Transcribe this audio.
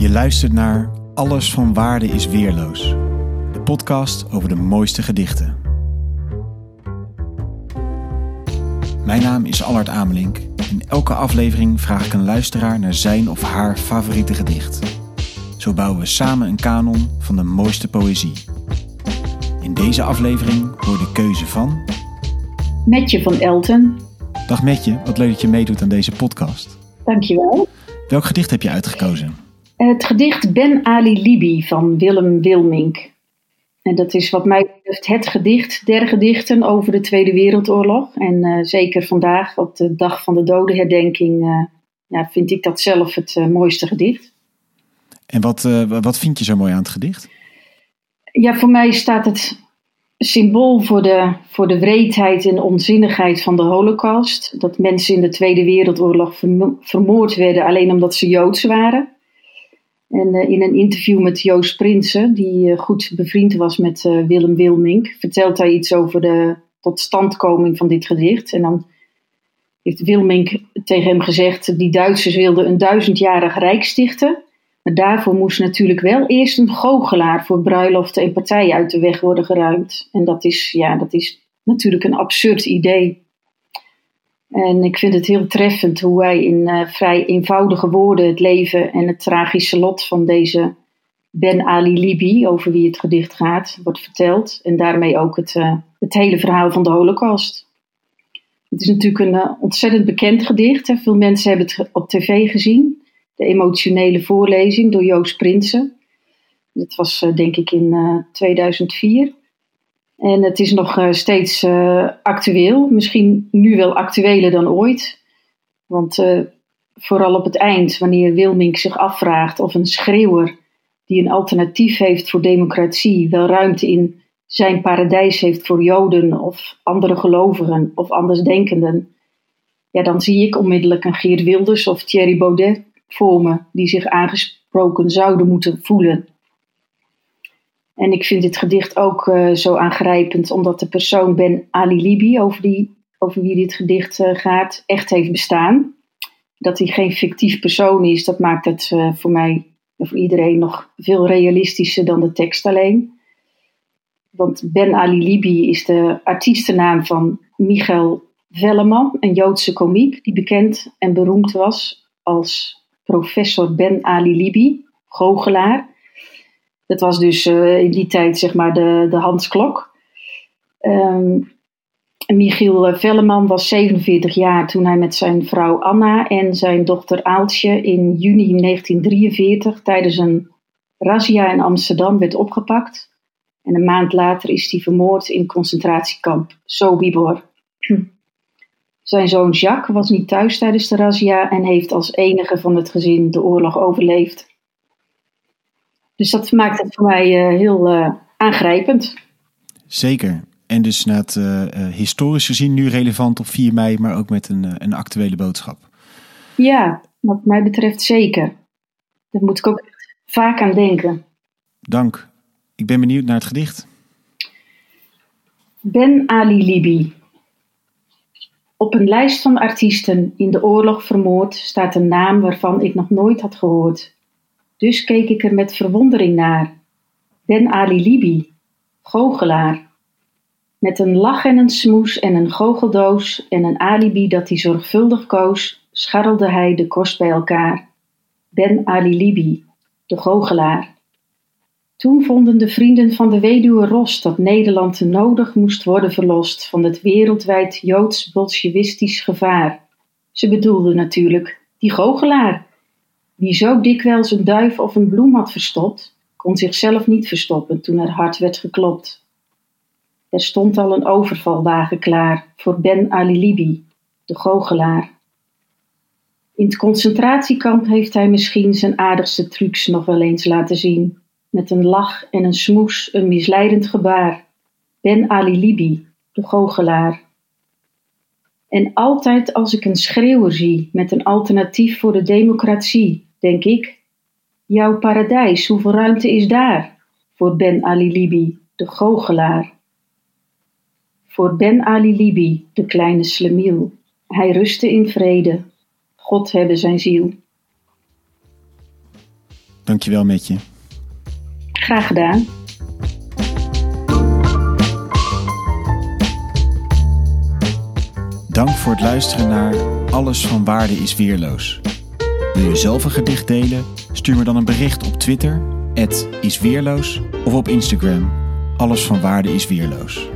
Je luistert naar Alles van Waarde is Weerloos, de podcast over de mooiste gedichten. Mijn naam is Allard Amelink. In elke aflevering vraag ik een luisteraar naar zijn of haar favoriete gedicht. Zo bouwen we samen een kanon van de mooiste poëzie. In deze aflevering hoor de keuze van. Metje van Elten. Dag Metje, wat leuk dat je meedoet aan deze podcast. Dankjewel. Welk gedicht heb je uitgekozen? Het gedicht Ben Ali Libi van Willem Wilmink. En dat is wat mij betreft het gedicht der gedichten over de Tweede Wereldoorlog. En uh, zeker vandaag, op de dag van de dodenherdenking, uh, ja, vind ik dat zelf het uh, mooiste gedicht. En wat, wat vind je zo mooi aan het gedicht? Ja, voor mij staat het symbool voor de, voor de wreedheid en onzinnigheid van de Holocaust. Dat mensen in de Tweede Wereldoorlog vermoord werden alleen omdat ze Joods waren. En uh, in een interview met Joost Prinsen, die uh, goed bevriend was met uh, Willem Wilmink, vertelt hij iets over de totstandkoming van dit gedicht. En dan heeft Wilmink tegen hem gezegd: die Duitsers wilden een duizendjarig rijk stichten. Maar daarvoor moest natuurlijk wel eerst een goochelaar voor bruiloften en partijen uit de weg worden geruimd. En dat is, ja, dat is natuurlijk een absurd idee. En ik vind het heel treffend hoe hij in uh, vrij eenvoudige woorden het leven en het tragische lot van deze Ben Ali Libi, over wie het gedicht gaat, wordt verteld. En daarmee ook het, uh, het hele verhaal van de Holocaust. Het is natuurlijk een uh, ontzettend bekend gedicht. Hè. Veel mensen hebben het op tv gezien. De emotionele voorlezing door Joost Prinsen. Dat was denk ik in 2004. En het is nog uh, steeds uh, actueel, misschien nu wel actueler dan ooit. Want uh, vooral op het eind, wanneer Wilmink zich afvraagt of een schreeuwer die een alternatief heeft voor democratie wel ruimte in zijn paradijs heeft voor Joden of andere gelovigen of andersdenkenden, ja, dan zie ik onmiddellijk een Geert Wilders of Thierry Baudet voor me, die zich aangesproken zouden moeten voelen. En ik vind dit gedicht ook uh, zo aangrijpend, omdat de persoon Ben Ali Libi, over, die, over wie dit gedicht uh, gaat, echt heeft bestaan. Dat hij geen fictief persoon is, dat maakt het uh, voor mij en voor iedereen nog veel realistischer dan de tekst alleen. Want Ben Ali Libi is de artiestennaam van Michael Velleman, een Joodse komiek die bekend en beroemd was als professor Ben Ali Libi, goochelaar. Dat was dus uh, in die tijd zeg maar de, de Hans Klok. Um, Michiel Velleman was 47 jaar toen hij met zijn vrouw Anna en zijn dochter Aaltje in juni 1943 tijdens een razzia in Amsterdam werd opgepakt. En een maand later is hij vermoord in concentratiekamp Sobibor. Zijn zoon Jacques was niet thuis tijdens de razzia en heeft als enige van het gezin de oorlog overleefd. Dus dat maakt het voor mij uh, heel uh, aangrijpend. Zeker. En dus net uh, historisch gezien nu relevant op 4 mei, maar ook met een, een actuele boodschap. Ja, wat mij betreft zeker. Daar moet ik ook vaak aan denken. Dank. Ik ben benieuwd naar het gedicht. Ben Ali Libi. Op een lijst van artiesten in de oorlog vermoord staat een naam waarvan ik nog nooit had gehoord. Dus keek ik er met verwondering naar. Ben Ali Libi, goochelaar. Met een lach en een smoes en een goocheldoos en een alibi dat hij zorgvuldig koos, scharrelde hij de kost bij elkaar. Ben Ali Libi, de goochelaar. Toen vonden de vrienden van de weduwe Ros dat Nederland nodig moest worden verlost van het wereldwijd joods-bolsjewistisch gevaar. Ze bedoelden natuurlijk die goochelaar wie zo dikwijls een duif of een bloem had verstopt, kon zichzelf niet verstoppen toen er hard werd geklopt. Er stond al een overvalwagen klaar voor Ben Ali Libi, de goochelaar. In het concentratiekamp heeft hij misschien zijn aardigste trucs nog wel eens laten zien. Met een lach en een smoes, een misleidend gebaar. Ben Ali Libi, de goochelaar. En altijd als ik een schreeuwer zie met een alternatief voor de democratie, denk ik. Jouw paradijs, hoeveel ruimte is daar? Voor Ben Ali Libi, de goochelaar. Voor Ben Ali Libi, de kleine slemiel. Hij rustte in vrede. God hebben zijn ziel. Dankjewel met je. Graag gedaan. Dank voor het luisteren naar Alles van Waarde is Weerloos. Wil je zelf een gedicht delen? Stuur me dan een bericht op Twitter, isweerloos, of op Instagram, Alles van Waarde is Weerloos.